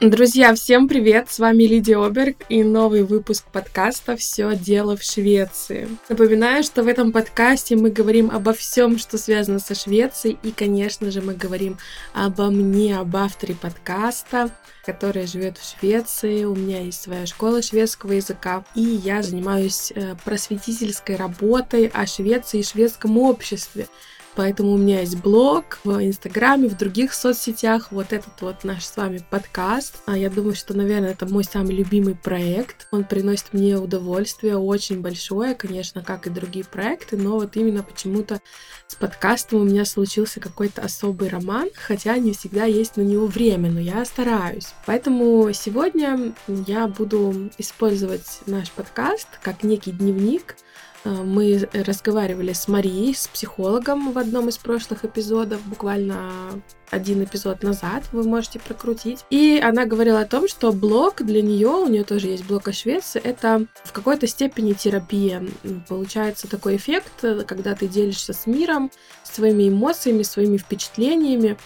Друзья, всем привет! С вами Лидия Оберг и новый выпуск подкаста «Все дело в Швеции». Напоминаю, что в этом подкасте мы говорим обо всем, что связано со Швецией, и, конечно же, мы говорим обо мне, об авторе подкаста, который живет в Швеции. У меня есть своя школа шведского языка, и я занимаюсь э, просветительской работой о Швеции и шведском обществе. Поэтому у меня есть блог в Инстаграме, в других соцсетях. Вот этот вот наш с вами подкаст. А я думаю, что, наверное, это мой самый любимый проект. Он приносит мне удовольствие очень большое, конечно, как и другие проекты, но вот именно почему-то с подкастом у меня случился какой-то особый роман, хотя не всегда есть на него время, но я стараюсь. Поэтому сегодня я буду использовать наш подкаст как некий дневник, мы разговаривали с Марией, с психологом в одном из прошлых эпизодов, буквально один эпизод назад, вы можете прокрутить. И она говорила о том, что блог для нее, у нее тоже есть блог о Швеции, это в какой-то степени терапия. Получается такой эффект, когда ты делишься с миром, своими эмоциями, своими впечатлениями,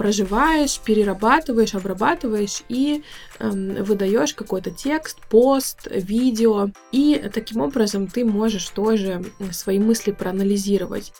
проживаешь, перерабатываешь, обрабатываешь и э, выдаешь какой-то текст, пост, видео. И таким образом ты можешь тоже свои мысли проанализировать.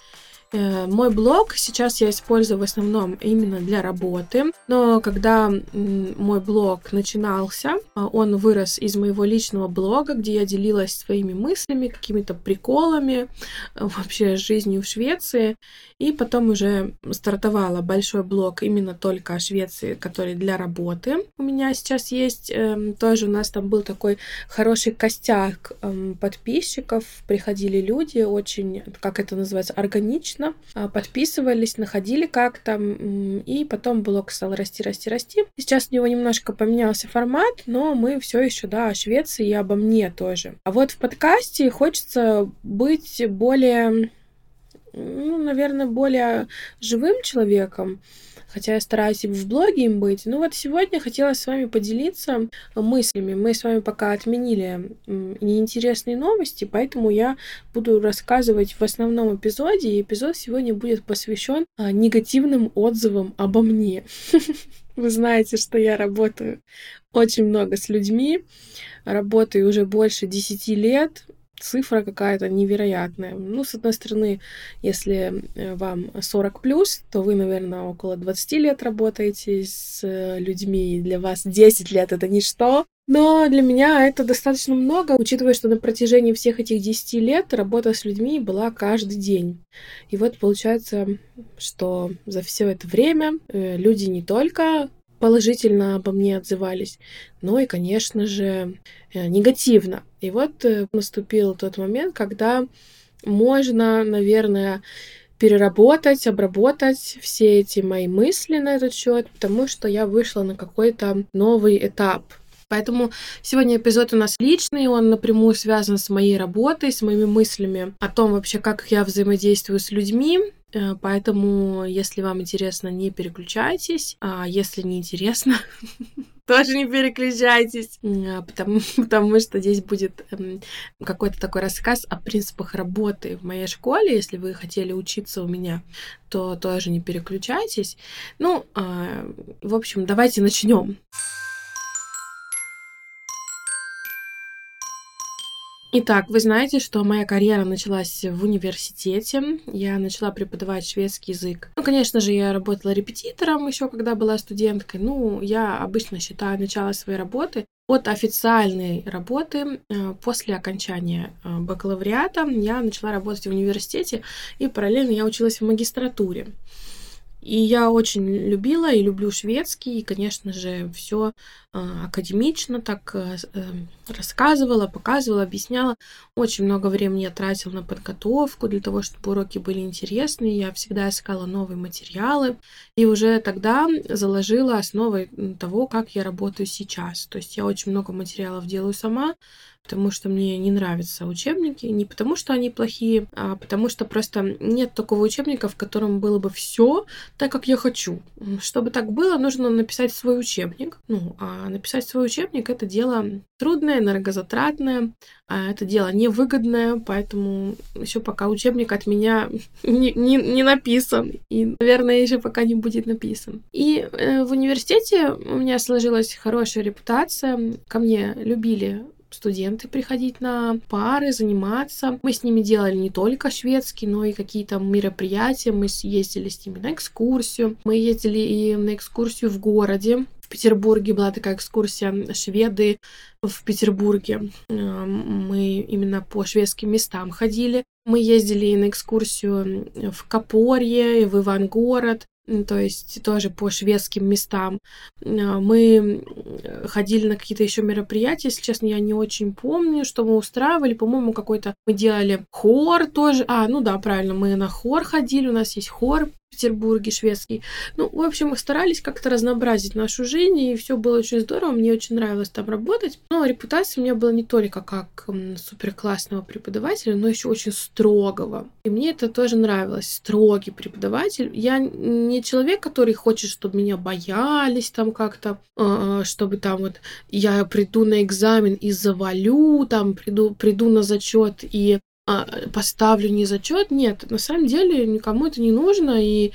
Э, мой блог сейчас я использую в основном именно для работы, но когда мой блог начинался, а, он вырос из моего личного блога, где я делилась своими мыслями, какими-то приколами, э, вообще жизнью в Швеции, и потом уже стартовала большой блог именно только о Швеции, который для работы у меня сейчас есть. Эм, тоже у нас там был такой хороший костяк эм, подписчиков, приходили люди очень, как это называется, органично, конечно, а, подписывались, находили как-то, и потом блог стал расти, расти, расти. Сейчас у него немножко поменялся формат, но мы все еще, да, о Швеции и обо мне тоже. А вот в подкасте хочется быть более, ну, наверное, более живым человеком, хотя я стараюсь и в блоге им быть. Ну вот сегодня хотела с вами поделиться мыслями. Мы с вами пока отменили неинтересные новости, поэтому я буду рассказывать в основном эпизоде, и эпизод сегодня будет посвящен а, негативным отзывам обо мне. Вы знаете, что я работаю очень много с людьми, работаю уже больше 10 лет, цифра какая-то невероятная. Ну, с одной стороны, если э, вам 40 плюс, то вы, наверное, около 20 лет работаете с э, людьми, и для вас 10 лет это ничто. Но для меня это достаточно много, учитывая, что на протяжении всех этих 10 лет работа с людьми была каждый день. И вот получается, что за все это время э, люди не только положительно обо мне отзывались, но и, конечно же, э, негативно. И вот э, наступил тот момент, когда можно, наверное, переработать, обработать все эти мои мысли на этот счет, потому что я вышла на какой-то новый этап. Поэтому сегодня эпизод у нас личный, он напрямую связан с моей работой, с моими мыслями о том вообще, как я взаимодействую с людьми, поэтому, если вам интересно, не переключайтесь. А если не интересно, тоже не переключайтесь, а, потому, потому что здесь будет эм, какой-то такой рассказ о принципах работы в моей школе. Если вы хотели учиться у меня, то тоже не переключайтесь. Ну, а, в общем, давайте начнем. Итак, вы знаете, что моя карьера началась в университете. Я начала преподавать шведский язык. Ну, конечно же, я работала репетитором еще, когда была студенткой. Ну, я обычно считаю начало своей работы от официальной работы э, после окончания э, бакалавриата я начала работать в университете, и параллельно я училась в магистратуре. И я очень любила и люблю шведский, и, конечно же, все а, академично так э, эм, рассказывала, показывала, объясняла. Очень много времени я тратила на подготовку для того, чтобы уроки были интересные. Я всегда искала новые материалы. И уже тогда заложила основы того, как я работаю сейчас. То есть я очень много материалов делаю сама, потому что мне не нравятся учебники, не потому что они плохие, а потому что просто нет такого учебника, в котором было бы все так, как я хочу. Чтобы так было, нужно написать свой учебник. Ну, а написать свой учебник это дело трудное, энергозатратное, а это дело невыгодное, поэтому еще пока учебник от меня не, не, не написан, и, наверное, еще пока не будет написан. И э, в университете у меня сложилась хорошая репутация, ко мне любили студенты приходить на пары, заниматься. Мы с ними делали не только шведский, но и какие-то мероприятия. Мы ездили с ними на экскурсию. Мы ездили и на экскурсию в городе. В Петербурге была такая экскурсия шведы в Петербурге. Э, мы именно по шведским местам ходили. Мы ездили на экскурсию в Копорье, в Ивангород то есть тоже по шведским местам. А, мы ходили на какие-то еще мероприятия, если честно, я не очень помню, что мы устраивали. По-моему, какой-то мы делали хор тоже. А, ну да, правильно, мы на хор ходили, у нас есть хор Петербурге шведский. Ну, в общем, мы старались как-то разнообразить нашу жизнь, и все было очень здорово, мне очень нравилось там работать. Но репутация у меня была не только как супер классного преподавателя, но еще очень строгого. И мне это тоже нравилось. Строгий преподаватель. Я не человек, который хочет, чтобы меня боялись там как-то, а, чтобы там вот я приду на экзамен и завалю, там приду, приду на зачет и поставлю не зачет. Нет, на самом деле никому это не нужно, и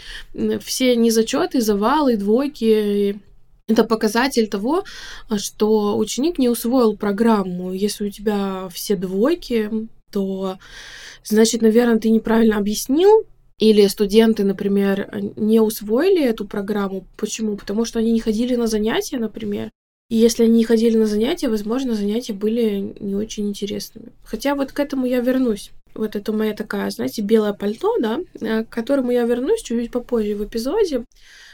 все незачеты, завалы, двойки это показатель того, что ученик не усвоил программу. Если у тебя все двойки, то значит, наверное, ты неправильно объяснил, или студенты, например, не усвоили эту программу. Почему? Потому что они не ходили на занятия, например. И если они не ходили на занятия, возможно, занятия были не очень интересными. Хотя вот к этому я вернусь. Вот это моя такая, знаете, белое пальто, да, э, к которому я вернусь чуть-чуть попозже в эпизоде,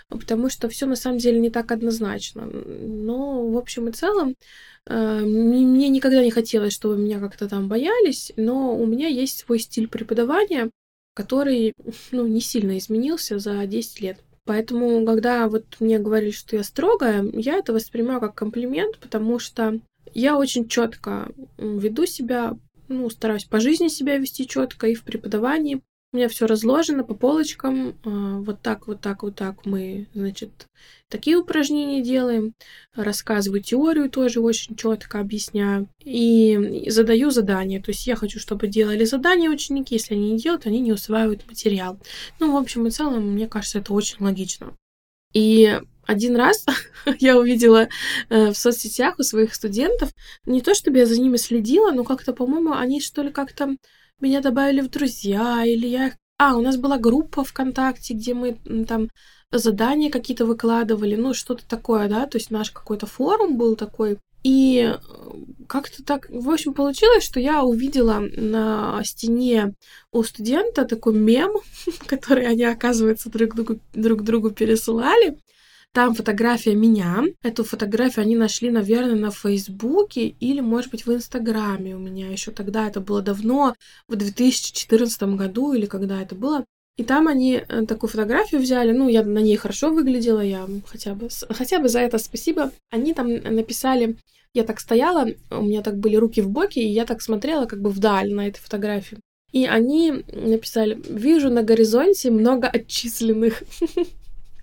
потому что все на самом деле не так однозначно. Но, в общем и целом, э, мне никогда не хотелось, чтобы меня как-то там боялись, но у меня есть свой стиль преподавания, который, ну, не сильно изменился за 10 лет. Поэтому, когда вот мне говорили, что я строгая, я это воспринимаю как комплимент, потому что я очень четко веду себя, ну, стараюсь по жизни себя вести четко и в преподавании. У меня все разложено по полочкам. А, вот так, вот так, вот так мы, значит, такие упражнения делаем. Рассказываю теорию тоже очень четко объясняю. И задаю задания. То есть я хочу, чтобы делали задания ученики. Если они не делают, они не усваивают материал. Ну, в общем и целом, мне кажется, это очень логично. И один раз я увидела э, в соцсетях у своих студентов, не то чтобы я за ними следила, но как-то, по-моему, они что ли как-то меня добавили в друзья, или я... А, у нас была группа ВКонтакте, где мы там задания какие-то выкладывали, ну, что-то такое, да, то есть наш какой-то форум был такой. И как-то так, в общем, получилось, что я увидела на стене у студента такой мем, который они, оказывается, друг другу, друг другу пересылали. Там фотография меня. Эту фотографию они нашли, наверное, на Фейсбуке или, может быть, в Инстаграме у меня еще тогда. Это было давно, в 2014 году или когда это было. И там они э, такую фотографию взяли, ну, я на ней хорошо выглядела, я хотя бы, хотя бы за это спасибо. Они там написали, я так стояла, у меня так были руки в боки, и я так смотрела как бы вдаль на этой фотографии. И они написали, вижу на горизонте много отчисленных.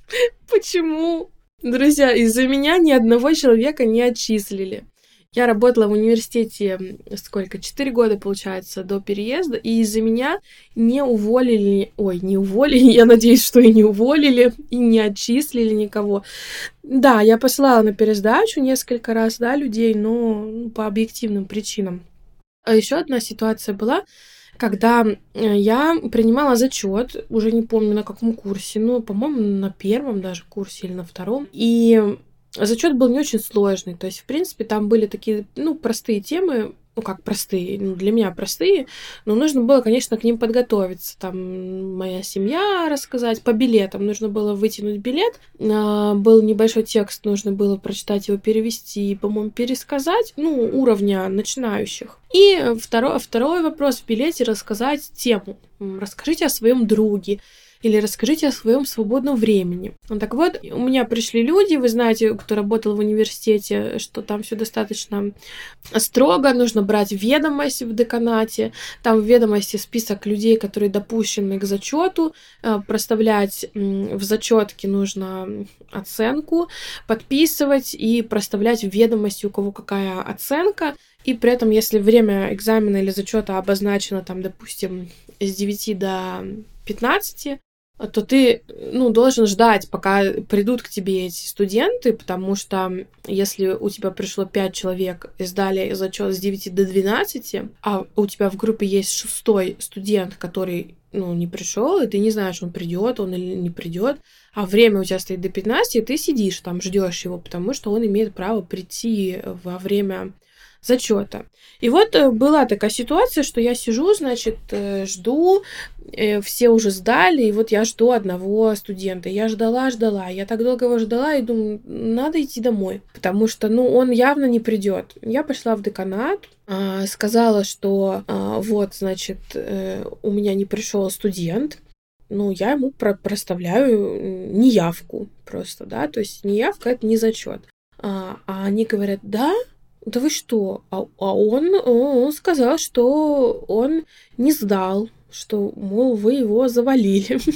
Почему? Друзья, из-за меня ни одного человека не отчислили. Я работала в университете сколько? Четыре года, получается, до переезда, и из-за меня не уволили, ой, не уволили, я надеюсь, что и не уволили, и не отчислили никого. Да, я посылала на пересдачу несколько раз, да, людей, но ну, по объективным причинам. А еще одна ситуация была, когда я принимала зачет, уже не помню на каком курсе, но, по-моему, на первом даже курсе или на втором. И зачет был не очень сложный. То есть, в принципе, там были такие, ну, простые темы, ну, как простые, ну, для меня простые, но нужно было, конечно, к ним подготовиться. Там моя семья рассказать, по билетам нужно было вытянуть билет, а, был небольшой текст, нужно было прочитать его, перевести, по-моему, пересказать, ну, уровня начинающих. И второй, второй вопрос в билете рассказать тему. Расскажите о своем друге или расскажите о своем свободном времени. Ну, так вот, у меня пришли люди, вы знаете, кто работал в университете, что там все достаточно строго, нужно брать ведомость в деканате, там в ведомости список людей, которые допущены к зачету, э, проставлять в зачетке нужно оценку, подписывать и проставлять в ведомости, у кого какая оценка, и при этом, если время экзамена или зачета обозначено, там, допустим, с 9 до 15, то ты, ну, должен ждать, пока придут к тебе эти студенты, потому что если у тебя пришло 5 человек и сдали зачет с 9 до 12, а у тебя в группе есть шестой студент, который, ну, не пришел, и ты не знаешь, он придет, он или не придет, а время у тебя стоит до 15, и ты сидишь там, ждешь его, потому что он имеет право прийти во время зачета. И вот э, была такая ситуация, что я сижу, значит, э, жду, э, все уже сдали, и вот я жду одного студента. Я ждала, ждала, я так долго его ждала и думаю, надо идти домой, потому что, ну, он явно не придет. Я пошла в деканат, а, сказала, что а, вот, значит, у меня не пришел студент, ну, я ему про проставляю неявку просто, да, то есть неявка это не зачет. А, а они говорят, да, да вы что? А, а он, он сказал, что он не сдал, что, мол, вы его завалили.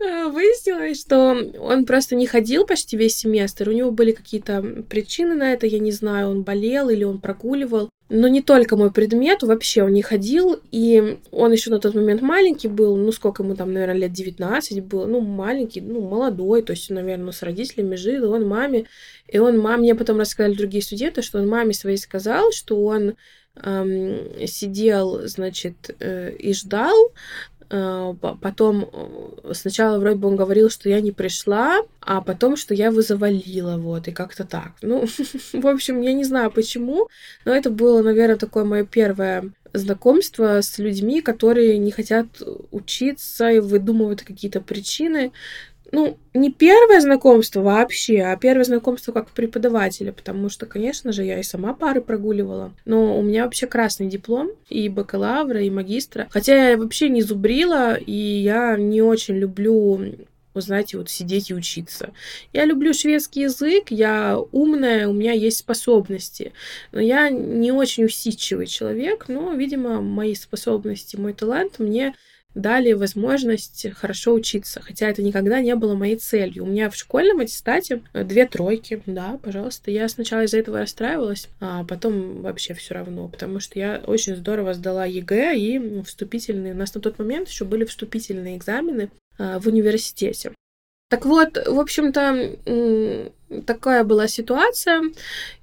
Выяснилось, что он просто не ходил почти весь семестр. У него были какие-то причины на это, я не знаю, он болел или он прогуливал. Но не только мой предмет, вообще он не ходил, и он еще на тот момент маленький был, ну сколько ему там, наверное, лет 19 было, ну маленький, ну молодой, то есть, наверное, с родителями жил, он маме, и он маме, мне потом рассказали другие студенты, что он маме своей сказал, что он эм, сидел, значит, э, и ждал, потом э, сначала вроде бы он говорил, что я не пришла, а потом, что я его завалила, вот, и как-то так. Ну, в общем, я не знаю почему, но это было, наверное, такое мое первое знакомство с людьми, которые не хотят учиться и выдумывают какие-то причины, ну, не первое знакомство вообще, а первое знакомство как преподавателя, потому что, конечно же, я и сама пары прогуливала. Но у меня вообще красный диплом и бакалавра, и магистра. Хотя я вообще не зубрила, и я не очень люблю вы знаете, вот сидеть и учиться. Я люблю шведский язык, я умная, у меня есть способности. Но я не очень усидчивый человек, но, видимо, мои способности, мой талант мне дали возможность хорошо учиться, хотя это никогда не было моей целью. У меня в школьном аттестате две тройки, да, пожалуйста. Я сначала из-за этого расстраивалась, а потом вообще все равно, потому что я очень здорово сдала ЕГЭ и вступительные. У нас на тот момент еще были вступительные экзамены а, в университете. Так вот, в общем-то, такая была ситуация.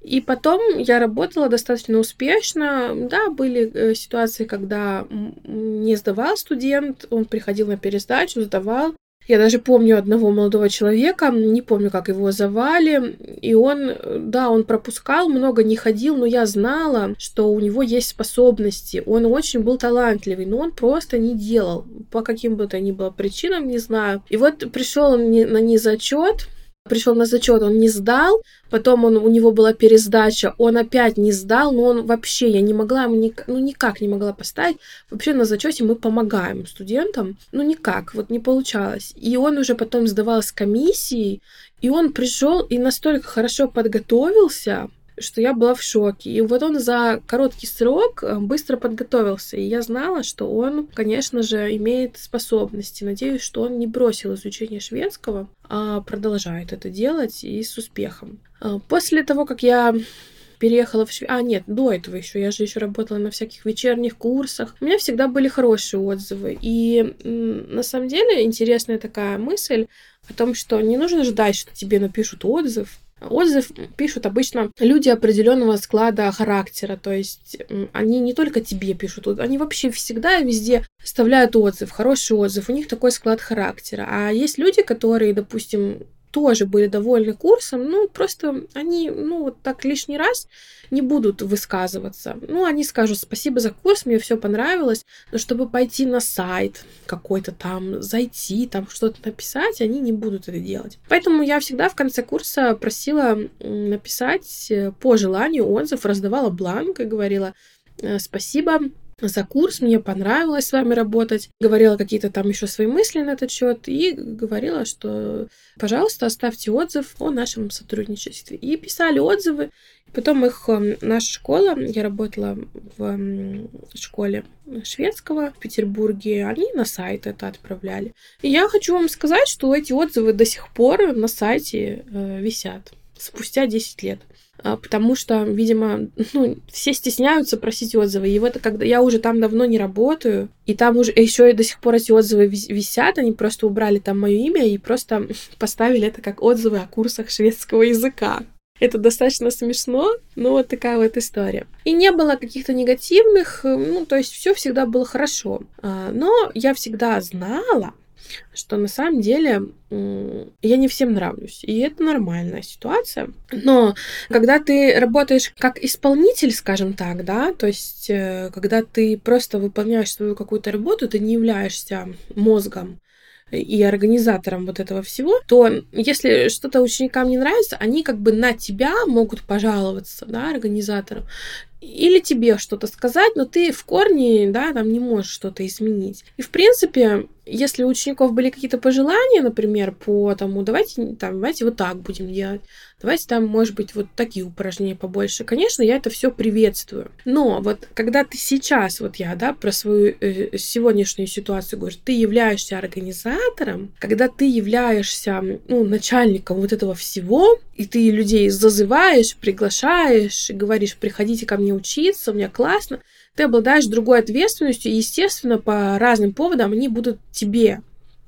И потом я работала достаточно успешно. Да, были э, ситуации, когда не сдавал студент, он приходил на пересдачу, сдавал. Я даже помню одного молодого человека, не помню, как его звали, и он, да, он пропускал, много не ходил, но я знала, что у него есть способности, он очень был талантливый, но он просто не делал, по каким бы то ни было причинам, не знаю. И вот пришел он на незачет, пришел на зачет, он не сдал, потом он, у него была пересдача, он опять не сдал, но он вообще, я не могла ему, ник, ну никак не могла поставить. Вообще на зачете мы помогаем студентам, ну никак, вот не получалось. И он уже потом сдавал с комиссией, и он пришел и настолько хорошо подготовился, что я была в шоке. И вот он за короткий срок э, быстро подготовился. И я знала, что он, конечно же, имеет способности. Надеюсь, что он не бросил изучение шведского, а продолжает это делать и с успехом. А, после того, как я переехала в Швецию. А, нет, до этого еще. Я же еще работала на всяких вечерних курсах. У меня всегда были хорошие отзывы. И на самом деле интересная такая мысль о том, что не нужно ждать, что тебе напишут отзыв. Отзыв пишут обычно люди определенного склада характера, то есть они не только тебе пишут, они вообще всегда и везде оставляют отзыв, хороший отзыв, у них такой склад характера. А есть люди, которые, допустим, тоже были довольны курсом, ну, просто они, ну, вот так лишний раз не будут высказываться. Ну, они скажут спасибо за курс, мне все понравилось, но чтобы пойти на сайт какой-то там, зайти, там что-то написать, они не будут это делать. Поэтому я всегда в конце курса просила написать э, по желанию отзыв, раздавала бланк и говорила э, спасибо, за курс, мне понравилось с вами работать. Говорила какие-то там еще свои мысли на этот счет и говорила, что, пожалуйста, оставьте отзыв о нашем сотрудничестве. И писали отзывы. Потом их эм, наша школа, я работала в эм, школе шведского в Петербурге, они на сайт это отправляли. И я хочу вам сказать, что эти отзывы до сих пор на сайте э, висят спустя 10 лет. А, потому что, видимо, ну, все стесняются просить отзывы. И вот когда я уже там давно не работаю, и там уже еще и до сих пор эти отзывы висят, они просто убрали там мое имя и просто поставили это как отзывы о курсах шведского языка. Это достаточно смешно, но вот такая вот история. И не было каких-то негативных, ну, то есть все всегда было хорошо. А, но я всегда знала, что на самом деле я не всем нравлюсь, и это нормальная ситуация. Но когда ты работаешь как исполнитель, скажем так, да, то есть э, когда ты просто выполняешь свою какую-то работу, ты не являешься мозгом и организатором вот этого всего, то если что-то ученикам не нравится, они как бы на тебя могут пожаловаться, да, организаторам, или тебе что-то сказать, но ты в корне, да, там не можешь что-то изменить. И, в принципе, если у учеников были какие-то пожелания, например, по тому, давайте, там, давайте вот так будем делать, давайте там, может быть, вот такие упражнения побольше. Конечно, я это все приветствую. Но вот когда ты сейчас, вот я, да, про свою э, сегодняшнюю ситуацию говорю, ты являешься организатором, когда ты являешься, ну, начальником вот этого всего, и ты людей зазываешь, приглашаешь, говоришь, приходите ко мне учиться, у меня классно, ты обладаешь другой ответственностью, и, естественно, по разным поводам они будут тебе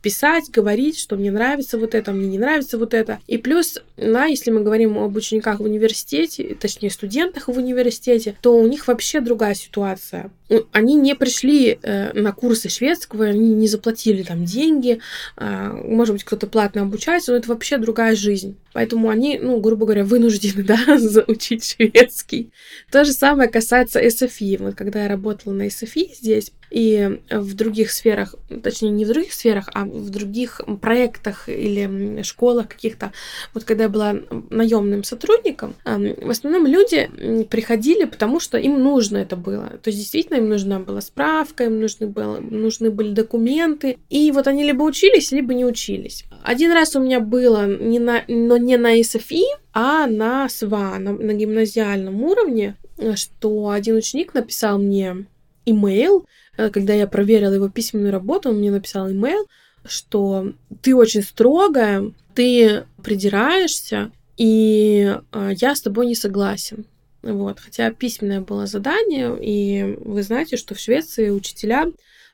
писать, говорить, что мне нравится вот это, мне не нравится вот это. И плюс, да, если мы говорим об учениках в университете, точнее, студентах в университете, то у них вообще другая ситуация. Они не пришли э, на курсы шведского, они не заплатили там деньги, э, может быть, кто-то платно обучается, но это вообще другая жизнь. Поэтому они, ну, грубо говоря, вынуждены, да, заучить шведский. То же самое касается SFI. Вот когда я работала на SFI здесь, и в других сферах, точнее, не в других сферах, а в других проектах или школах каких-то, вот когда я была наемным сотрудником, в основном люди приходили, потому что им нужно это было. То есть действительно им нужна была справка, им нужны, было, нужны были документы. И вот они либо учились, либо не учились. Один раз у меня было, не на, но не на SFI, а на СВА, на, на гимназиальном уровне, что один ученик написал мне имейл, Э, когда я проверила его письменную работу, он мне написал имейл, что ты очень строгая, ты придираешься, и э, я с тобой не согласен. Вот. Хотя письменное было задание, и вы знаете, что в Швеции учителя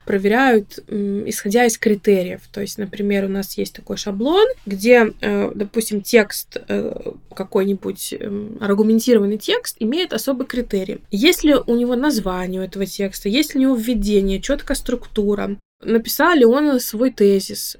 проверяют, исходя из критериев. То есть, например, у нас есть такой шаблон, где, э, допустим, текст, э, какой-нибудь эм, аргументированный текст имеет особый критерий. Если у него название у этого текста, есть ли у него введение, четкая структура, написал ли он свой тезис,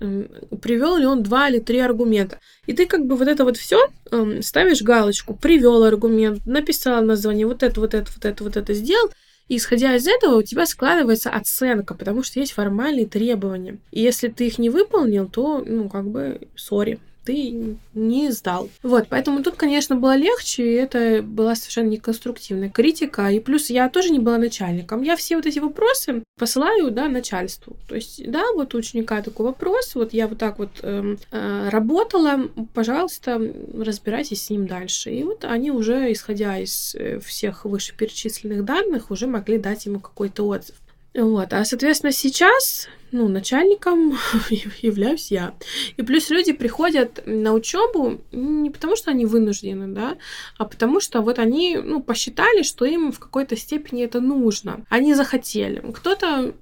привел ли он два или три аргумента. И ты как бы вот это вот все эм, ставишь галочку, привел аргумент, написал название, вот это, вот это, вот это, вот это сделал, и исходя из этого у тебя складывается оценка, потому что есть формальные требования. И если ты их не выполнил, то, ну, как бы, сори, ты не сдал. Вот, поэтому тут, конечно, было легче, и это была совершенно неконструктивная критика. И плюс я тоже не была начальником. Я все вот эти вопросы посылаю, да, начальству. То есть, да, вот у ученика такой вопрос, вот я вот так вот э, э, работала, пожалуйста, разбирайтесь с ним дальше. И вот они уже, исходя из э, всех вышеперечисленных данных, уже могли дать ему какой-то отзыв. Вот. А, соответственно, сейчас ну, начальником являюсь я. И плюс люди приходят на учебу не потому, что они вынуждены, да, а потому что вот они, ну, посчитали, что им в какой-то степени это нужно. Они захотели. Кто-то,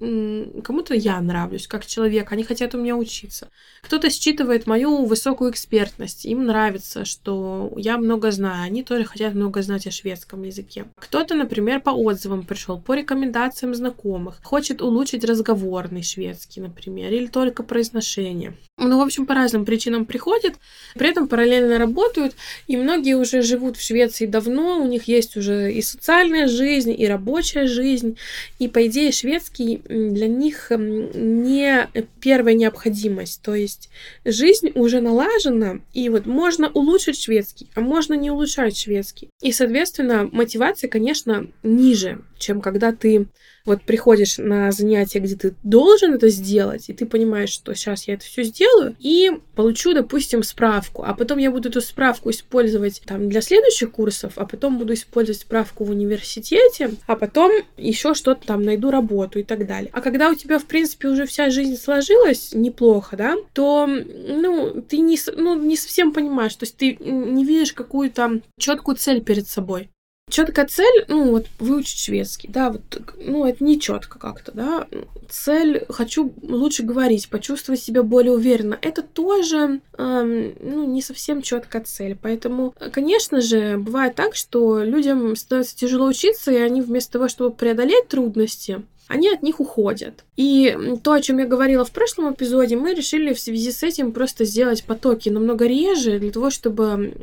кому-то я нравлюсь как человек, они хотят у меня учиться. Кто-то считывает мою высокую экспертность, им нравится, что я много знаю, они тоже хотят много знать о шведском языке. Кто-то, например, по отзывам пришел, по рекомендациям знакомых, хочет улучшить разговорный швед немецкий, например, или только произношение. Ну, в общем, по разным причинам приходят, при этом параллельно работают, и многие уже живут в Швеции давно, у них есть уже и социальная жизнь, и рабочая жизнь, и, по идее, шведский для них не первая необходимость, то есть жизнь уже налажена, и вот можно улучшить шведский, а можно не улучшать шведский. И, соответственно, мотивация, конечно, ниже, чем когда ты вот приходишь на занятие, где ты должен это сделать, и ты понимаешь, что сейчас я это все сделаю, и получу, допустим, справку, а потом я буду эту справку использовать там для следующих курсов, а потом буду использовать справку в университете, а потом еще что-то там найду работу и так далее. А когда у тебя, в принципе, уже вся жизнь сложилась неплохо, да, то, ну, ты не, ну, не совсем понимаешь, то есть ты не видишь какую-то четкую цель перед собой четкая цель, ну, вот выучить шведский, да, вот, ну, это не четко как-то, да. Цель, хочу лучше говорить, почувствовать себя более уверенно. Это тоже, эм, ну, не совсем четкая цель. Поэтому, конечно же, бывает так, что людям становится тяжело учиться, и они вместо того, чтобы преодолеть трудности, они от них уходят. И то, о чем я говорила в прошлом эпизоде, мы решили в связи с этим просто сделать потоки намного реже, для того, чтобы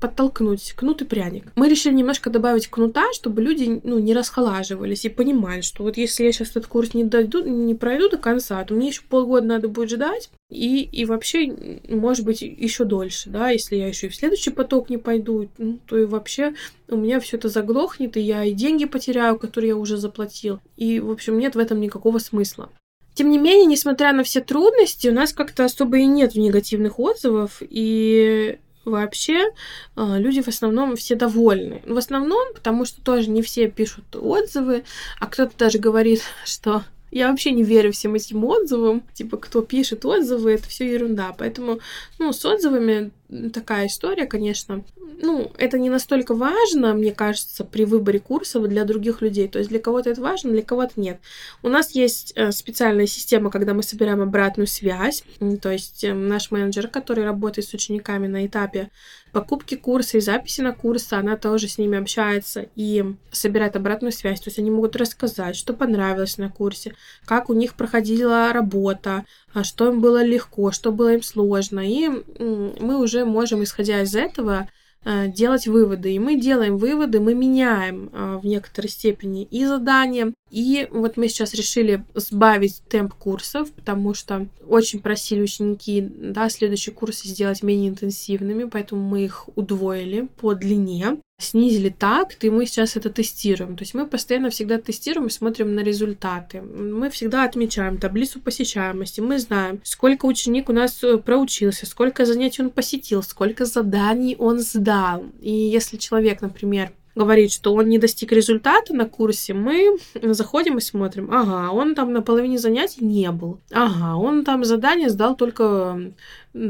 подтолкнуть кнут и пряник. Мы решили немножко добавить кнута, чтобы люди ну, не расхолаживались и понимали, что вот если я сейчас этот курс не, дойду, не пройду до конца, то мне еще полгода надо будет ждать, и, и вообще, может быть, еще дольше, да, если я еще и в следующий поток не пойду, ну, то и вообще у меня все это заглохнет, и я и деньги потеряю, которые я уже заплатил. И, в общем, нет в этом никакого смысла. Тем не менее, несмотря на все трудности, у нас как-то особо и нет негативных отзывов, и вообще а, люди в основном все довольны. В основном, потому что тоже не все пишут отзывы, а кто-то даже говорит, что я вообще не верю всем этим отзывам. Типа, кто пишет отзывы, это все ерунда. Поэтому, ну, с отзывами такая история, конечно. Ну, это не настолько важно, мне кажется, при выборе курсов для других людей. То есть для кого-то это важно, для кого-то нет. У нас есть э, специальная система, когда мы собираем обратную связь. То есть э, наш менеджер, который работает с учениками на этапе покупки курса и записи на курсы, она тоже с ними общается и собирает обратную связь. То есть они могут рассказать, что понравилось на курсе, как у них проходила работа, а что им было легко, что было им сложно. И мы уже можем, исходя из этого, э, делать выводы. И мы делаем выводы, мы меняем э, в некоторой степени и задания. И вот мы сейчас решили сбавить темп курсов, потому что очень просили ученики, да, следующие курсы сделать менее интенсивными, поэтому мы их удвоили по длине снизили такт, и мы сейчас это тестируем. То есть мы постоянно всегда тестируем и смотрим на результаты. Мы всегда отмечаем таблицу посещаемости. Мы знаем, сколько ученик у нас э, проучился, сколько занятий он посетил, сколько заданий он сдал. И если человек, например, говорит, что он не достиг результата на курсе, мы заходим и смотрим. Ага, он там на половине занятий не был. Ага, он там задание сдал только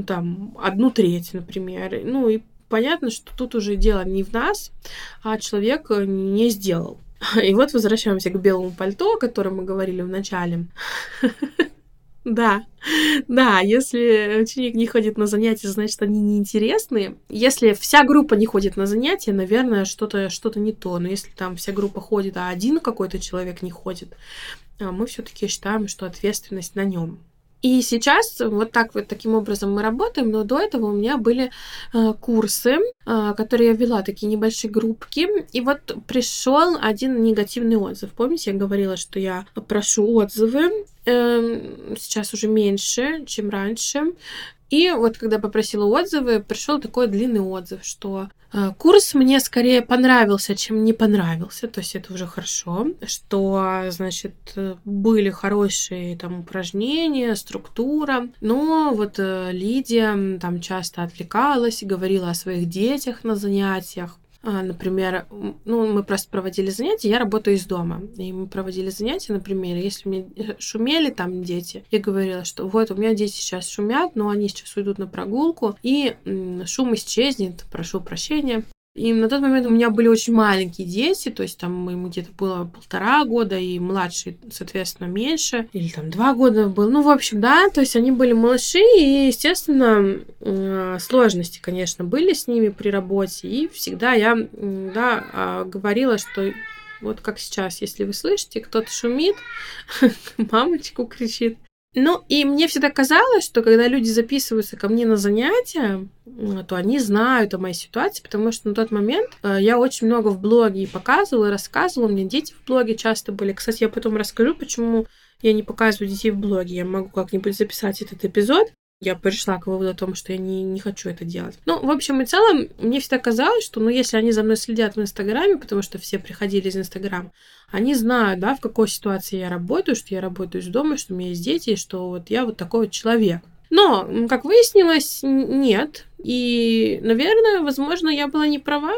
там одну треть, например. Ну и понятно, что тут уже дело не в нас, а человек э, не сделал. И вот возвращаемся к белому пальто, о котором мы говорили в начале. Да, да, если ученик не ходит на занятия, значит, они неинтересные. Если вся группа не ходит на занятия, наверное, что-то что не то. Но если там вся группа ходит, а один какой-то человек не ходит, а мы все-таки считаем, что ответственность на нем. И сейчас вот так вот таким образом мы работаем, но до этого у меня были э, курсы, э, которые я вела, такие небольшие группки. И вот пришел один негативный отзыв. Помните, я говорила, что я прошу отзывы. Э, сейчас уже меньше, чем раньше. И вот когда попросила отзывы, пришел такой длинный отзыв, что э, курс мне скорее понравился, чем не понравился. То есть это уже хорошо, что, значит, были хорошие там упражнения, структура. Но вот э, Лидия там часто отвлекалась и говорила о своих детях на занятиях. А, например, ну, мы просто проводили занятия, я работаю из дома, и мы проводили занятия, например, если мне э, шумели там дети, я говорила, что вот у меня дети сейчас шумят, но они сейчас уйдут на прогулку, и шум исчезнет, прошу прощения, и на тот момент у меня были очень маленькие дети, то есть там ему где-то было полтора года, и младший, соответственно, меньше, или там два года был. Ну, в общем, да, то есть они были малыши, и, естественно, э, сложности, конечно, были с ними при работе, и всегда я, да, а, говорила, что вот как сейчас, если вы слышите, кто-то шумит, мамочку кричит, ну, и мне всегда казалось, что когда люди записываются ко мне на занятия, то они знают о моей ситуации, потому что на тот момент э, я очень много в блоге показывала, рассказывала, у меня дети в блоге часто были. Кстати, я потом расскажу, почему я не показываю детей в блоге. Я могу как-нибудь записать этот эпизод. Я пришла к выводу о том, что я не, не хочу это делать. Ну, в общем и целом, мне всегда казалось, что, ну, если они за мной следят в Инстаграме, потому что все приходили из Инстаграма, они знают, да, в какой ситуации я работаю, что я работаю из дома, что у меня есть дети, что вот я вот такой вот человек. Но, как выяснилось, нет. И, наверное, возможно, я была не права.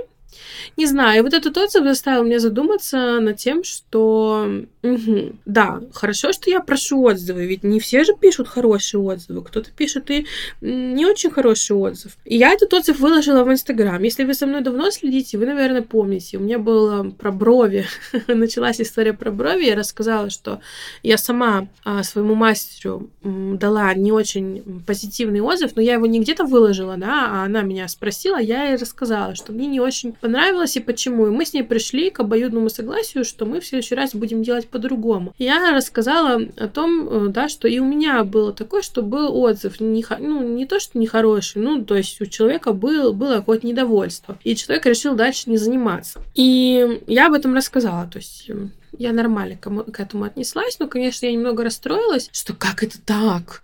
Не знаю, вот этот отзыв заставил меня задуматься над тем, что угу, да, хорошо, что я прошу отзывы, ведь не все же пишут хорошие отзывы, кто-то пишет и не очень хороший отзыв. И я этот отзыв выложила в Инстаграм. Если вы со мной давно следите, вы, наверное, помните, у меня было про брови, началась история про брови, я рассказала, что я сама а, своему мастеру дала не очень позитивный отзыв, но я его не где-то выложила, да, а она меня спросила, я ей рассказала, что мне не очень понравилось и почему. И мы с ней пришли к обоюдному согласию, что мы в следующий раз будем делать по-другому. Я рассказала о том, э, да, что и у меня было такое, что был отзыв, не, ну, не то, что нехороший, ну, то есть у человека был, было какое-то недовольство. И человек решил дальше не заниматься. И я об этом рассказала, то есть я нормально к этому отнеслась, но, конечно, я немного расстроилась, что как это так?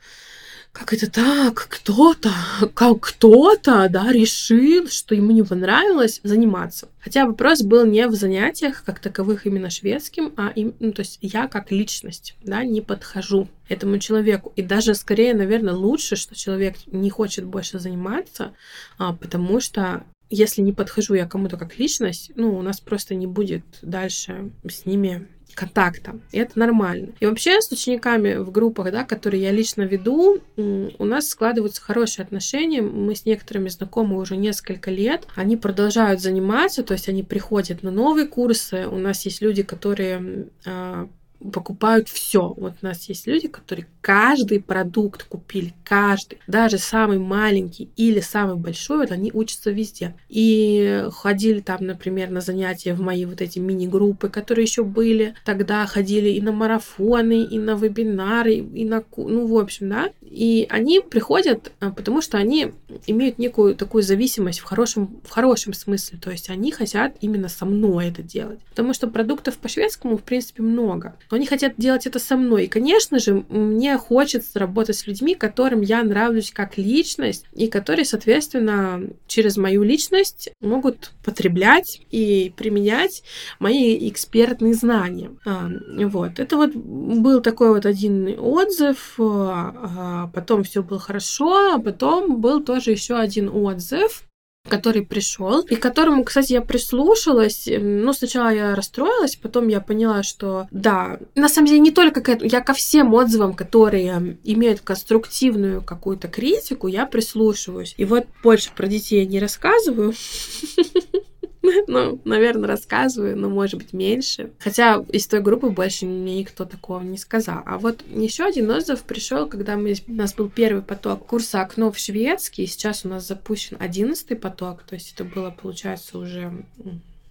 Как это так? Кто-то, как кто-то, да, решил, что ему не понравилось заниматься. Хотя вопрос был не в занятиях, как таковых именно шведским, а им, ну, то есть я как личность, да, не подхожу этому человеку. И даже скорее, наверное, лучше, что человек не хочет больше заниматься, а, потому что если не подхожу я кому-то как личность, ну, у нас просто не будет дальше с ними контакта. И это нормально. И вообще с учениками в группах, да, которые я лично веду, у нас складываются хорошие отношения. Мы с некоторыми знакомы уже несколько лет. Они продолжают заниматься, то есть они приходят на новые курсы. У нас есть люди, которые а, покупают все. Вот у нас есть люди, которые каждый продукт купили, каждый, даже самый маленький или самый большой, вот они учатся везде. И ходили там, например, на занятия в мои вот эти мини-группы, которые еще были. Тогда ходили и на марафоны, и на вебинары, и на... Ну, в общем, да. И они приходят, а, потому что они имеют некую такую зависимость в хорошем, в хорошем смысле. То есть они хотят именно со мной это делать. Потому что продуктов по шведскому, в принципе, много. Но они хотят делать это со мной. И, конечно же, мне хочется работать с людьми, которым я нравлюсь как личность, и которые, соответственно, через мою личность могут потреблять и применять мои экспертные знания. А, вот. Это вот был такой вот один отзыв, а, а потом все было хорошо, а потом был тоже еще один отзыв, который пришел, и к которому, кстати, я прислушалась. Ну, сначала я расстроилась, потом я поняла, что да, на самом деле не только к этому, я ко всем отзывам, которые имеют конструктивную какую-то критику, я прислушиваюсь. И вот больше про детей я не рассказываю. Ну, наверное, рассказываю, но, может быть, меньше. Хотя из той группы больше мне никто такого не сказал. А вот еще один отзыв пришел, когда мы, у нас был первый поток курса «Окно в шведский». Сейчас у нас запущен одиннадцатый поток. То есть это было, получается, уже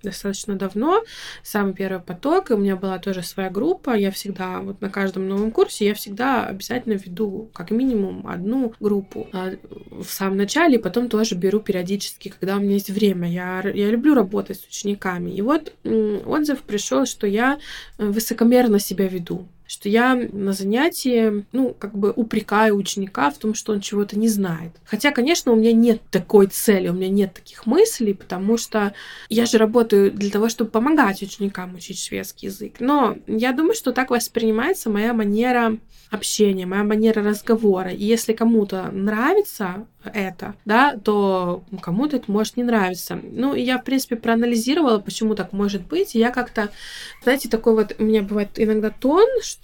достаточно давно, самый первый поток, и у меня была тоже своя группа, я всегда, вот на каждом новом курсе, я всегда обязательно веду как минимум одну группу а, в самом начале, и потом тоже беру периодически, когда у меня есть время. Я, я люблю работать с учениками. И вот отзыв пришел, что я э, высокомерно себя веду что я на занятии, ну, как бы упрекаю ученика в том, что он чего-то не знает. Хотя, конечно, у меня нет такой цели, у меня нет таких мыслей, потому что я же работаю для того, чтобы помогать ученикам учить шведский язык. Но я думаю, что так воспринимается моя манера общения, моя манера разговора. И если кому-то нравится это, да, то кому-то это может не нравиться. Ну, я, в принципе, проанализировала, почему так может быть. И я как-то, знаете, такой вот у меня бывает иногда тон, что,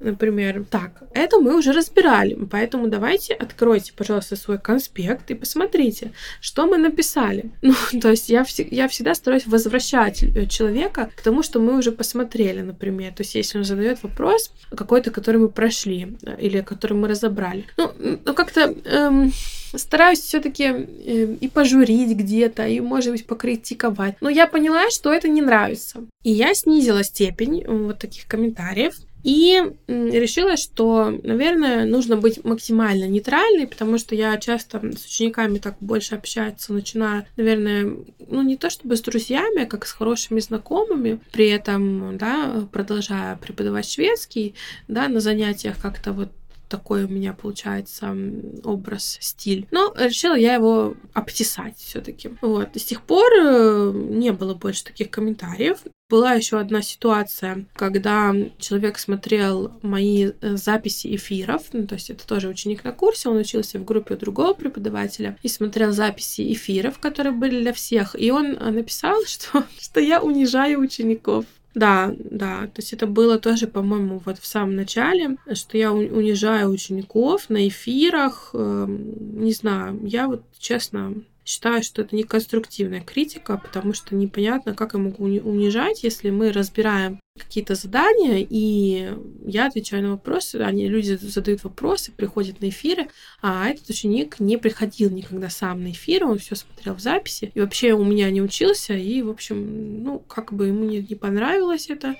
например, так, это мы уже разбирали, поэтому давайте откройте, пожалуйста, свой конспект и посмотрите, что мы написали. Ну, то есть я, вс- я всегда стараюсь возвращать э, человека к тому, что мы уже посмотрели, например. То есть если он задает вопрос какой-то, который мы прошли э, или который мы разобрали. Ну, ну как-то эм, стараюсь все-таки э, и пожурить где-то, и, может быть, покритиковать. Но я поняла, что это не нравится. И я снизила степень вот таких комментариев. И решила, что, наверное, нужно быть максимально нейтральной, потому что я часто с учениками так больше общаться начинаю, наверное, ну не то чтобы с друзьями, а как с хорошими знакомыми, при этом, да, продолжая преподавать шведский, да, на занятиях как-то вот такой у меня получается образ, стиль. Но решила я его обтесать все-таки. Вот. С тех пор э, не было больше таких комментариев. Была еще одна ситуация, когда человек смотрел мои э, записи эфиров, ну, то есть это тоже ученик на курсе, он учился в группе у другого преподавателя и смотрел записи эфиров, которые были для всех, и он э, написал, что, что я унижаю учеников. Да, да, то есть это было тоже, по-моему, вот в самом начале, что я унижаю учеников на эфирах, э, не знаю, я вот честно считаю, что это не конструктивная критика, потому что непонятно, как я могу унижать, если мы разбираем какие-то задания, и я отвечаю на вопросы, они, люди задают вопросы, приходят на эфиры, а этот ученик не приходил никогда сам на эфиры, он все смотрел в записи, и вообще у меня не учился, и, в общем, ну, как бы ему не, не понравилось это,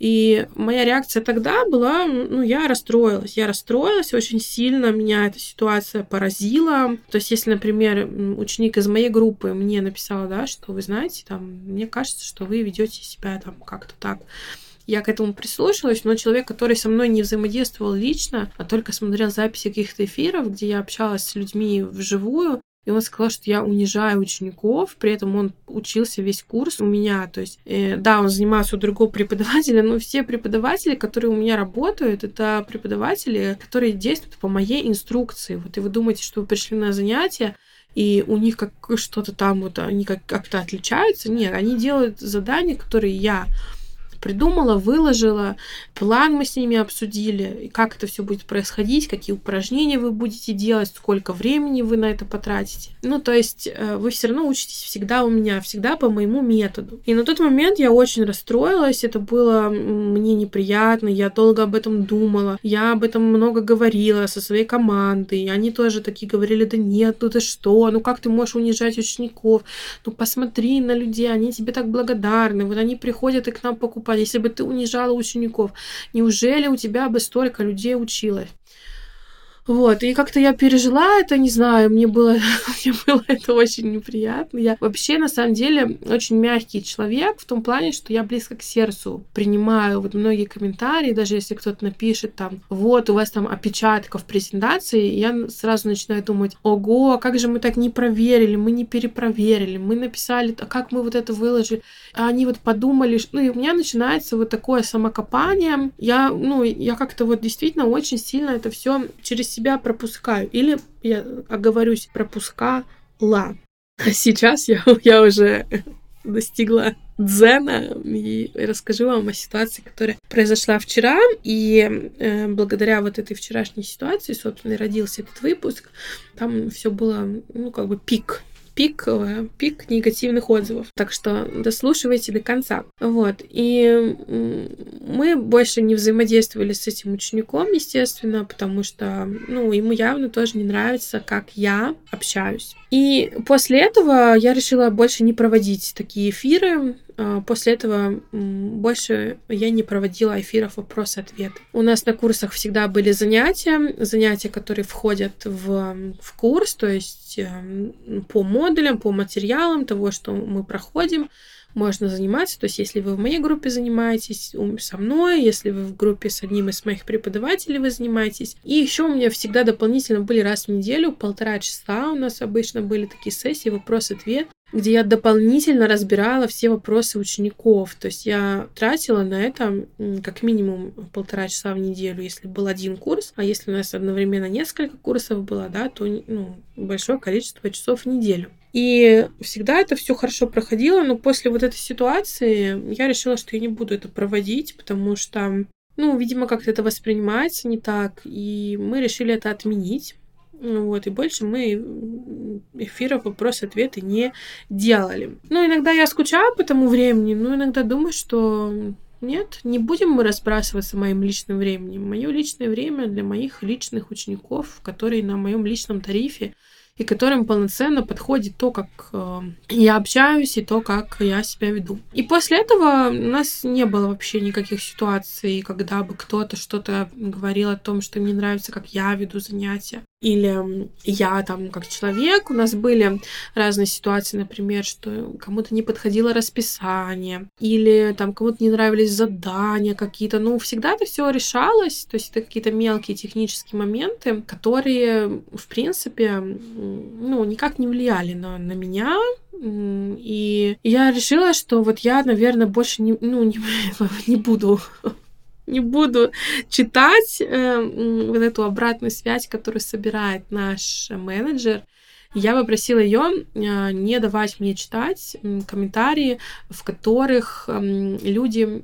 и моя реакция тогда была, ну, я расстроилась. Я расстроилась очень сильно, меня эта ситуация поразила. То есть, если, например, ученик из моей группы мне написал, да, что вы знаете, там, мне кажется, что вы ведете себя там как-то так я к этому прислушалась, но человек, который со мной не взаимодействовал лично, а только смотрел записи каких-то эфиров, где я общалась с людьми вживую, и он сказал, что я унижаю учеников, при этом он учился весь курс у меня. То есть, э, да, он занимался у другого преподавателя, но все преподаватели, которые у меня работают, это преподаватели, которые действуют по моей инструкции. Вот и вы думаете, что вы пришли на занятие, и у них как что-то там вот они как- как-то отличаются. Нет, они делают задания, которые я придумала, выложила, план мы с ними обсудили, как это все будет происходить, какие упражнения вы будете делать, сколько времени вы на это потратите. Ну, то есть э, вы все равно учитесь всегда у меня, всегда по моему методу. И на тот момент я очень расстроилась, это было мне неприятно, я долго об этом думала, я об этом много говорила со своей командой, они тоже такие говорили, да нет, ну ты что, ну как ты можешь унижать учеников, ну посмотри на людей, они тебе так благодарны, вот они приходят и к нам покупают Господи, если бы ты унижала учеников, неужели у тебя бы столько людей училось? Вот, и как-то я пережила это, не знаю, мне было, мне было это очень неприятно. Я вообще, на самом деле, очень мягкий человек в том плане, что я близко к сердцу принимаю вот многие комментарии, даже если кто-то напишет там, вот, у вас там опечатка в презентации, я сразу начинаю думать, ого, а как же мы так не проверили, мы не перепроверили, мы написали, а как мы вот это выложили, а они вот подумали, ну, и у меня начинается вот такое самокопание, я, ну, я как-то вот действительно очень сильно это все через себя пропускаю. Или я оговорюсь, пропускала. Сейчас я, я уже достигла дзена и расскажу вам о ситуации, которая произошла вчера. И э, благодаря вот этой вчерашней ситуации, собственно, и родился этот выпуск. Там все было, ну, как бы пик пик, пик негативных отзывов. Так что дослушивайте до конца. Вот. И мы больше не взаимодействовали с этим учеником, естественно, потому что, ну, ему явно тоже не нравится, как я общаюсь. И после этого я решила больше не проводить такие эфиры. А, после этого больше я не проводила эфиров вопрос-ответ. У нас на курсах всегда были занятия, занятия, которые входят в, в курс, то есть эм, по модулям, по материалам того, что мы проходим можно заниматься. То есть, если вы в моей группе занимаетесь со мной, если вы в группе с одним из моих преподавателей вы занимаетесь. И еще у меня всегда дополнительно были раз в неделю, полтора часа у нас обычно были такие сессии, вопрос-ответ, где я дополнительно разбирала все вопросы учеников. То есть я тратила на это как минимум полтора часа в неделю, если был один курс, а если у нас одновременно несколько курсов было, да, то ну, большое количество часов в неделю. И всегда это все хорошо проходило, но после вот этой ситуации я решила, что я не буду это проводить, потому что, ну, видимо, как-то это воспринимается не так, и мы решили это отменить. Вот, и больше мы эфиров вопрос-ответы не делали. Ну, иногда я скучаю по тому времени, но иногда думаю, что нет, не будем мы разбрасываться моим личным временем. Мое личное время для моих личных учеников, которые на моем личном тарифе и которым полноценно подходит то, как э, я общаюсь и то, как я себя веду. И после этого у нас не было вообще никаких ситуаций, когда бы кто-то что-то говорил о том, что мне нравится, как я веду занятия. Или я там как человек. У нас были разные ситуации, например, что кому-то не подходило расписание, или там кому-то не нравились задания какие-то. Ну, всегда это все решалось, то есть это какие-то мелкие технические моменты, которые, в принципе, ну, никак не влияли на, на меня, и я решила, что вот я, наверное, больше не, ну, не, не буду не буду читать э, вот эту обратную связь, которую собирает наш менеджер я попросила ее а, не давать мне читать комментарии, в которых люди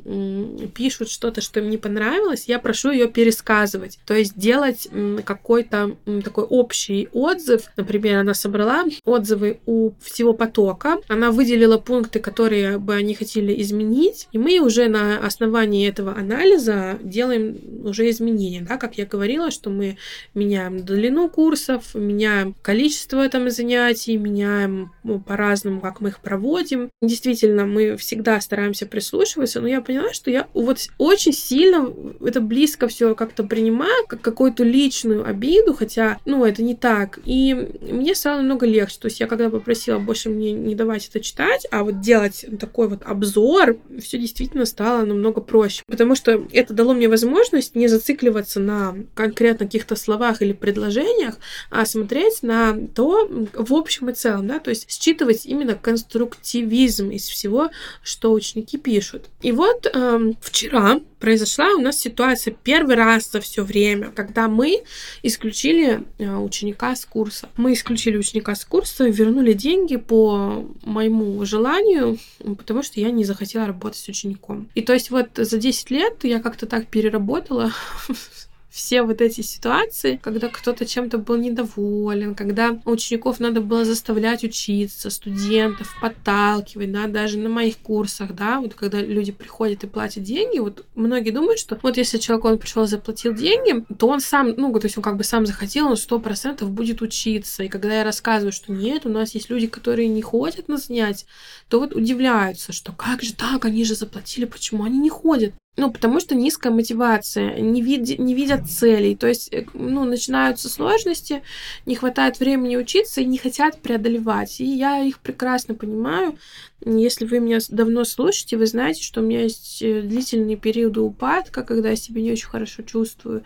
пишут что-то, что им не понравилось. Я прошу ее пересказывать. То есть делать какой-то такой общий отзыв. Например, она собрала отзывы у всего потока. Она выделила пункты, которые бы они хотели изменить. И мы уже на основании этого анализа делаем уже изменения. Да? Как я говорила, что мы меняем длину курсов, меняем количество там занятий, меняем ну, по-разному, как мы их проводим. Действительно, мы всегда стараемся прислушиваться, но я поняла, что я вот очень сильно это близко все как-то принимаю, как какую-то личную обиду, хотя, ну, это не так. И мне стало намного легче. То есть я когда попросила больше мне не давать это читать, а вот делать такой вот обзор, все действительно стало намного проще. Потому что это дало мне возможность не зацикливаться на конкретно каких-то словах или предложениях, а смотреть на то, в общем и целом, да, то есть считывать именно конструктивизм из всего, что ученики пишут. И вот э, вчера произошла у нас ситуация первый раз за все время, когда мы исключили э, ученика с курса. Мы исключили ученика с курса, вернули деньги по моему желанию, потому что я не захотела работать с учеником. И то есть вот за 10 лет я как-то так переработала все вот эти ситуации, когда кто-то чем-то был недоволен, когда учеников надо было заставлять учиться, студентов подталкивать, да, даже на моих курсах, да, вот когда люди приходят и платят деньги, вот многие думают, что вот если человек, он пришел, заплатил деньги, то он сам, ну, то есть он как бы сам захотел, он сто процентов будет учиться. И когда я рассказываю, что нет, у нас есть люди, которые не ходят на занятия, то вот удивляются, что как же так, они же заплатили, почему они не ходят? Ну, потому что низкая мотивация, не, вид не видят целей. То есть, э, ну, начинаются сложности, не хватает времени учиться и не хотят преодолевать. И я их прекрасно понимаю. Если вы меня давно слушаете, вы знаете, что у меня есть э, длительные периоды упадка, когда я себя не очень хорошо чувствую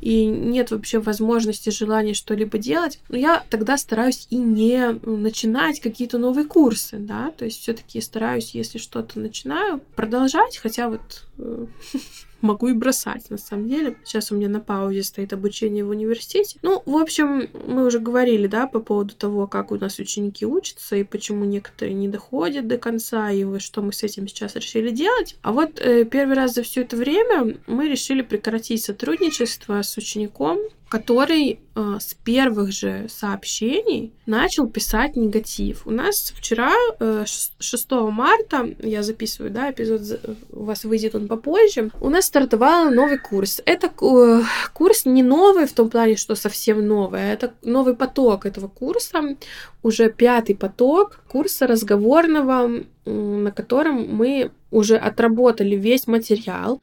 и нет вообще возможности, желания что-либо делать, но я тогда стараюсь и не начинать какие-то новые курсы, да, то есть все-таки стараюсь, если что-то начинаю, продолжать, хотя вот могу и бросать, на самом деле. Сейчас у меня на паузе стоит обучение в университете. Ну, в общем, мы уже говорили, да, по поводу того, как у нас ученики учатся и почему некоторые не доходят до конца, и что мы с этим сейчас решили делать. А вот э, первый раз за все это время мы решили прекратить сотрудничество с учеником, который э, с первых же сообщений начал писать негатив. У нас вчера, э, 6 марта, я записываю, да, эпизод, у вас выйдет он попозже, у нас стартовал новый курс. Это э, курс не новый в том плане, что совсем новый, а это новый поток этого курса, уже пятый поток курса разговорного, на котором мы уже отработали весь материал,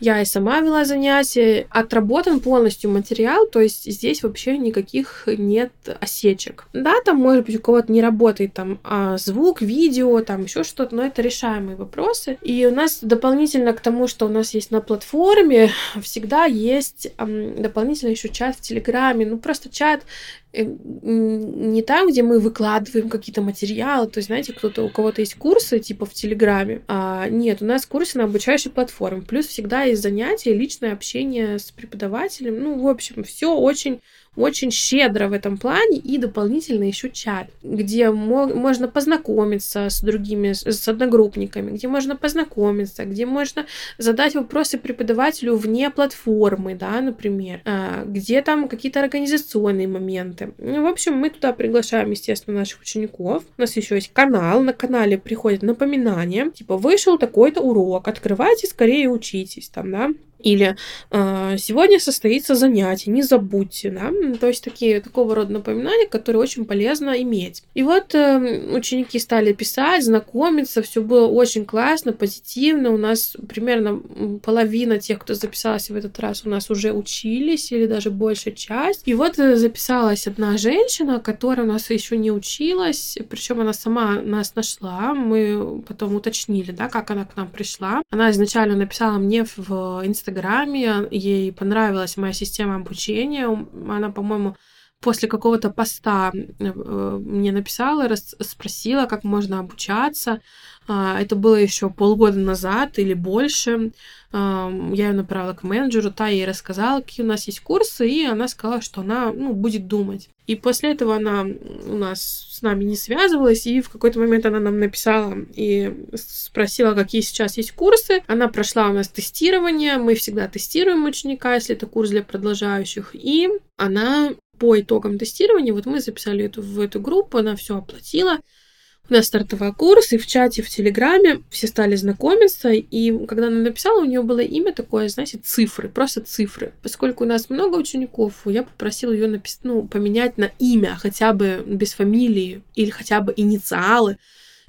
я и сама вела занятия. Отработан полностью материал, то есть здесь вообще никаких нет осечек. Да, там, может быть, у кого-то не работает там а, звук, видео, там еще что-то, но это решаемые вопросы. И у нас дополнительно к тому, что у нас есть на платформе, всегда есть дополнительно еще чат в Телеграме. Ну, просто чат не там, где мы выкладываем какие-то материалы, то есть, знаете, кто-то, у кого-то есть курсы, типа в Телеграме, а нет, у нас курсы на обучающей платформе, плюс всегда есть занятия, личное общение с преподавателем, ну, в общем, все очень очень щедро в этом плане и дополнительно еще чат, где можно познакомиться с другими, с одногруппниками, где можно познакомиться, где можно задать вопросы преподавателю вне платформы, да, например, а, где там какие-то организационные моменты. Ну, в общем, мы туда приглашаем, естественно, наших учеников. У нас еще есть канал, на канале приходят напоминания, типа, вышел такой-то урок, открывайте скорее учитесь, там, да, Или э, сегодня состоится занятие, не забудьте, да, то есть такие такого рода напоминания, которые очень полезно иметь. И вот э, ученики стали писать, знакомиться, все было очень классно, позитивно. У нас примерно половина тех, кто записался в этот раз, у нас уже учились или даже большая часть. И вот э, записалась одна женщина, которая у нас еще не училась, причем она сама нас нашла. Мы потом уточнили, да, как она к нам пришла. Она изначально написала мне в Инстаграм Инстаграме, ей понравилась моя система обучения. Она, по-моему, после какого-то поста э, мне написала, спросила, как можно обучаться. А, это было еще полгода назад или больше. Я ее направила к менеджеру, та ей рассказала, какие у нас есть курсы, и она сказала, что она ну, будет думать. И после этого она у нас с нами не связывалась, и в какой-то момент она нам написала и спросила, какие сейчас есть курсы. Она прошла у нас тестирование, мы всегда тестируем ученика, если это курс для продолжающих, и она по итогам тестирования, вот мы записали эту, в эту группу, она все оплатила, у нас стартовал курс, и в чате в Телеграме все стали знакомиться, и когда она написала, у нее было имя такое, знаете, цифры, просто цифры. Поскольку у нас много учеников, я попросила ее написать, ну, поменять на имя, хотя бы без фамилии, или хотя бы инициалы,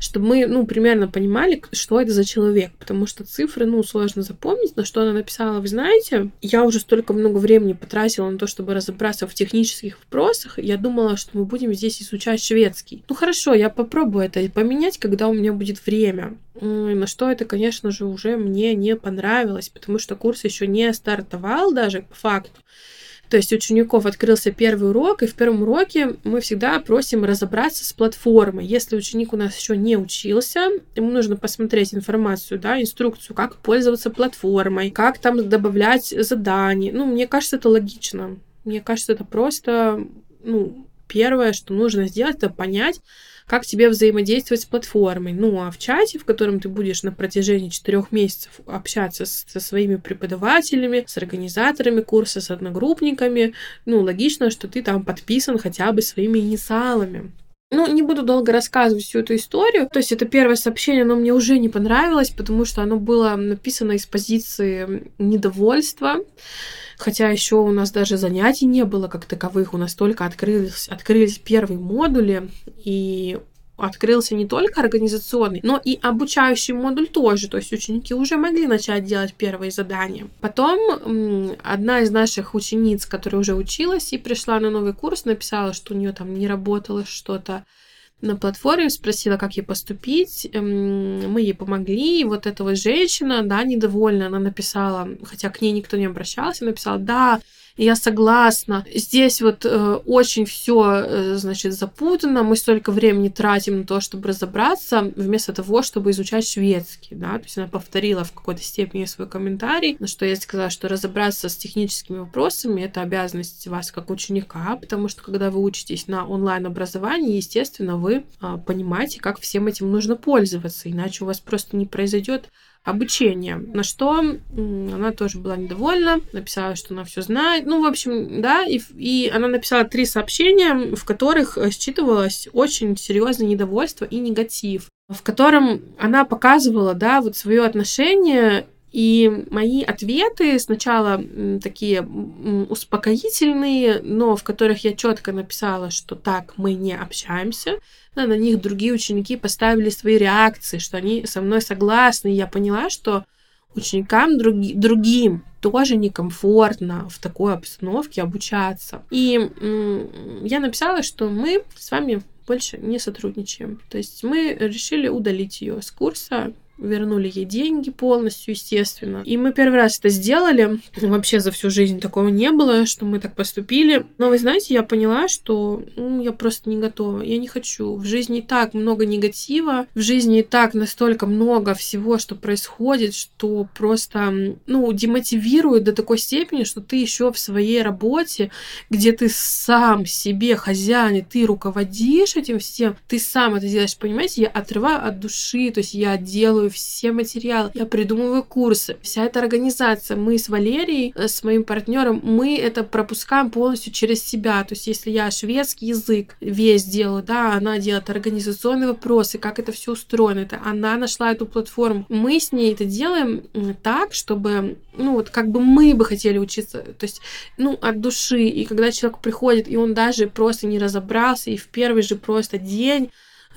чтобы мы, ну, примерно понимали, что это за человек, потому что цифры, ну, сложно запомнить, но что она написала, вы знаете, я уже столько много времени потратила на то, чтобы разобраться в технических вопросах, я думала, что мы будем здесь изучать шведский. Ну, хорошо, я попробую это поменять, когда у меня будет время. На что это, конечно же, уже мне не понравилось, потому что курс еще не стартовал даже по факту. То есть у учеников открылся первый урок, и в первом уроке мы всегда просим разобраться с платформой. Если ученик у нас еще не учился, ему нужно посмотреть информацию, да, инструкцию, как пользоваться платформой, как там добавлять задания. Ну, мне кажется, это логично. Мне кажется, это просто, ну, первое, что нужно сделать, это понять, как тебе взаимодействовать с платформой. Ну, а в чате, в котором ты будешь на протяжении четырех месяцев общаться со своими преподавателями, с организаторами курса, с одногруппниками, ну, логично, что ты там подписан хотя бы своими инициалами. Ну, не буду долго рассказывать всю эту историю. То есть это первое сообщение, оно мне уже не понравилось, потому что оно было написано из позиции недовольства. Хотя еще у нас даже занятий не было как таковых, у нас только открылись, открылись первые модули, и открылся не только организационный, но и обучающий модуль тоже. То есть ученики уже могли начать делать первые задания. Потом одна из наших учениц, которая уже училась и пришла на новый курс, написала, что у нее там не работало что-то на платформе, спросила, как ей поступить. Эм, мы ей помогли. И вот эта вот женщина, да, недовольна, она написала, хотя к ней никто не обращался, написала, да, я согласна. Здесь вот э, очень все, э, значит, запутано. Мы столько времени тратим на то, чтобы разобраться, вместо того, чтобы изучать шведский, да. То есть она повторила в какой-то степени свой комментарий, на что я сказала, что разобраться с техническими вопросами это обязанность вас как ученика, потому что когда вы учитесь на онлайн-образовании, естественно, вы э, понимаете, как всем этим нужно пользоваться, иначе у вас просто не произойдет обучение. На что она тоже была недовольна, написала, что она все знает. Ну, в общем, да, и, и она написала три сообщения, в которых э, считывалось очень серьезное недовольство и негатив в котором она показывала, да, вот свое отношение и мои ответы сначала такие успокоительные, но в которых я четко написала, что так мы не общаемся, на них другие ученики поставили свои реакции, что они со мной согласны. И я поняла, что ученикам други, другим тоже некомфортно в такой обстановке обучаться. И я написала, что мы с вами больше не сотрудничаем. То есть мы решили удалить ее с курса, вернули ей деньги полностью, естественно. И мы первый раз это сделали. Вообще за всю жизнь такого не было, что мы так поступили. Но вы знаете, я поняла, что ну, я просто не готова. Я не хочу. В жизни и так много негатива, в жизни и так настолько много всего, что происходит, что просто, ну, демотивирует до такой степени, что ты еще в своей работе, где ты сам себе хозяин, и ты руководишь этим всем, ты сам это делаешь, понимаете, я отрываю от души, то есть я делаю делаю все материалы, я придумываю курсы. Вся эта организация, мы с Валерией, э, с моим партнером, мы это пропускаем полностью через себя. То есть, если я шведский язык весь делаю, да, она делает организационные вопросы, как это все устроено, это она нашла эту платформу. Мы с ней это делаем так, чтобы, ну вот, как бы мы бы хотели учиться, то есть, ну, от души. И когда человек приходит, и он даже просто не разобрался, и в первый же просто день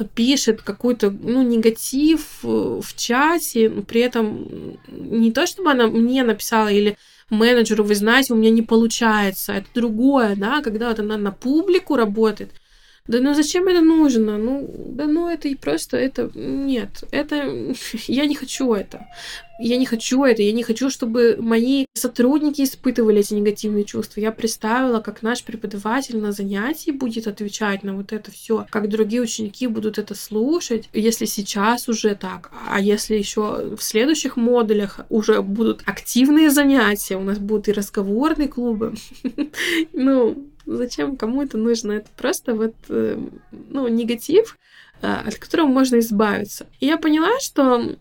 пишет какой-то, ну, негатив э, в чате, при этом не то, чтобы она мне написала или менеджеру, вы знаете, у меня не получается, это другое, да, когда вот она на публику работает, да ну зачем это нужно? Ну, да ну это и просто, это, нет, это, я не хочу это. Я не хочу это, я не хочу, чтобы мои сотрудники испытывали эти негативные чувства. Я представила, как наш преподаватель на занятии будет отвечать на вот это все, как другие ученики будут это слушать, если сейчас уже так, а если еще в следующих модулях уже будут активные занятия, у нас будут и разговорные клубы. Ну, Зачем кому это нужно? Это просто вот, э, ну, негатив, э, от которого можно избавиться. И я поняла, что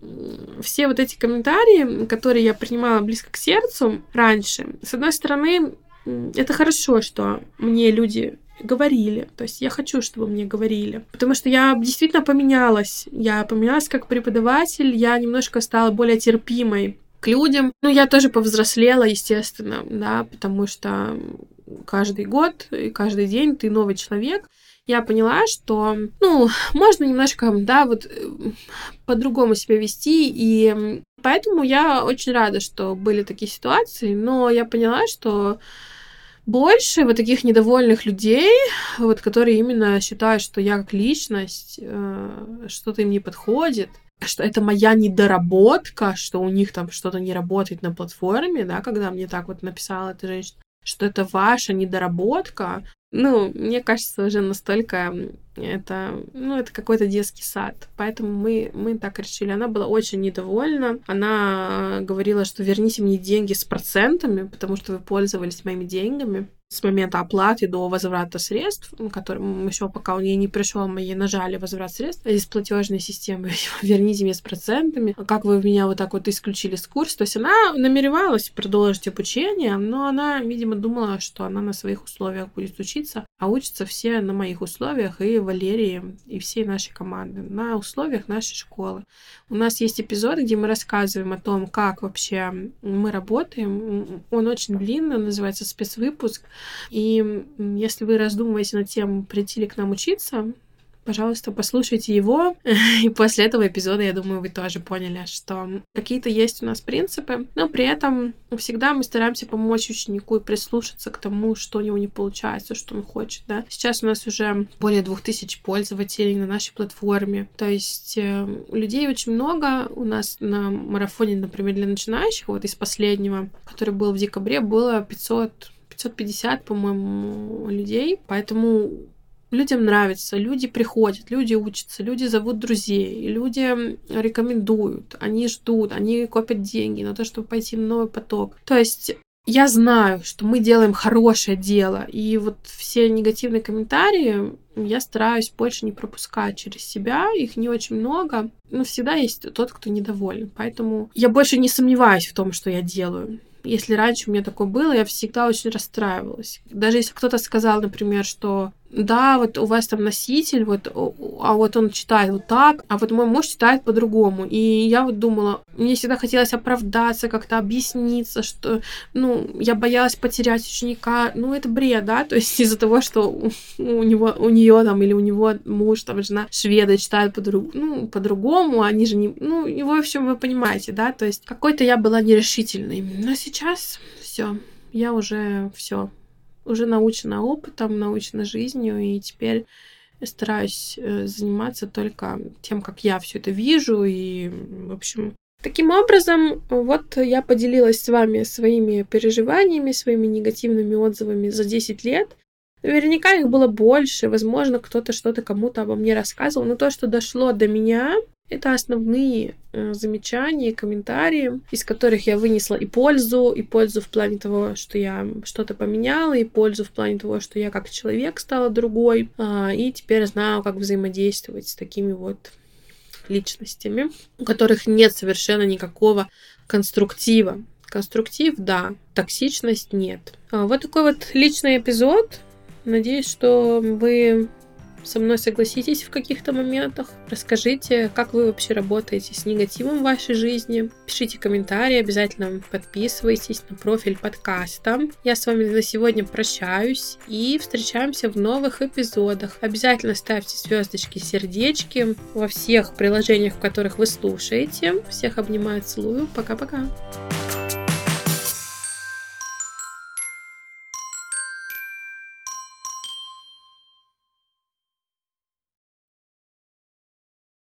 все вот эти комментарии, которые я принимала близко к сердцу раньше, с одной стороны, это хорошо, что мне люди говорили. То есть я хочу, чтобы мне говорили. Потому что я действительно поменялась. Я поменялась как преподаватель, я немножко стала более терпимой к людям. Ну, я тоже повзрослела, естественно, да, потому что каждый год и каждый день ты новый человек, я поняла, что, ну, можно немножко, да, вот э, по-другому себя вести, и поэтому я очень рада, что были такие ситуации, но я поняла, что больше вот таких недовольных людей, вот которые именно считают, что я как личность, э, что-то им не подходит, что это моя недоработка, что у них там что-то не работает на платформе, да, когда мне так вот написала эта женщина, что это ваша недоработка, ну, мне кажется, уже настолько это, ну, это какой-то детский сад. Поэтому мы, мы так решили. Она была очень недовольна. Она говорила, что верните мне деньги с процентами, потому что вы пользовались моими деньгами с момента оплаты до возврата средств, которым еще пока он ей не пришел, мы ей нажали возврат средств из платежной системы, верните мне с процентами, как вы меня вот так вот исключили с курса. То есть она намеревалась продолжить обучение, но она, видимо, думала, что она на своих условиях будет учиться, а учатся все на моих условиях и Валерии, и всей нашей команды, на условиях нашей школы. У нас есть эпизод, где мы рассказываем о том, как вообще мы работаем. Он очень длинный, называется спецвыпуск. И если вы раздумываете над тем, прийти ли к нам учиться, пожалуйста, послушайте его. И после этого эпизода, я думаю, вы тоже поняли, что какие-то есть у нас принципы, но при этом всегда мы стараемся помочь ученику и прислушаться к тому, что у него не получается, что он хочет, да. Сейчас у нас уже более двух тысяч пользователей на нашей платформе, то есть э, людей очень много. У нас на марафоне, например, для начинающих, вот из последнего, который был в декабре, было 500 550, по-моему, людей. Поэтому людям нравится, люди приходят, люди учатся, люди зовут друзей, люди рекомендуют, они ждут, они копят деньги на то, чтобы пойти на новый поток. То есть я знаю, что мы делаем хорошее дело, и вот все негативные комментарии я стараюсь больше не пропускать через себя, их не очень много, но всегда есть тот, кто недоволен, поэтому я больше не сомневаюсь в том, что я делаю. Если раньше у меня такое было, я всегда очень расстраивалась. Даже если кто-то сказал, например, что да, вот у вас там носитель, вот, а вот он читает вот так, а вот мой муж читает по-другому. И я вот думала, мне всегда хотелось оправдаться, как-то объясниться, что, ну, я боялась потерять ученика. Ну, это бред, да, то есть из-за того, что у него, у нее там или у него муж, там, жена шведа читает по-другому, ну, по-другому, они же не, ну, и в общем, вы понимаете, да, то есть какой-то я была нерешительной. Но сейчас все, я уже все уже научена опытом, научена жизнью, и теперь стараюсь э, заниматься только тем, как я все это вижу, и, в общем, Таким образом, вот я поделилась с вами своими переживаниями, своими негативными отзывами за 10 лет. Наверняка их было больше, возможно, кто-то что-то кому-то обо мне рассказывал, но то, что дошло до меня, это основные э, замечания, комментарии, из которых я вынесла и пользу, и пользу в плане того, что я что-то поменяла, и пользу в плане того, что я как человек стала другой, э, и теперь знаю, как взаимодействовать с такими вот личностями, у которых нет совершенно никакого конструктива. Конструктив, да, токсичность нет. А вот такой вот личный эпизод. Надеюсь, что вы со мной согласитесь в каких-то моментах. Расскажите, как вы вообще работаете с негативом в вашей жизни. Пишите комментарии, обязательно подписывайтесь на профиль подкаста. Я с вами на сегодня прощаюсь и встречаемся в новых эпизодах. Обязательно ставьте звездочки, сердечки во всех приложениях, в которых вы слушаете. Всех обнимаю, целую. Пока-пока.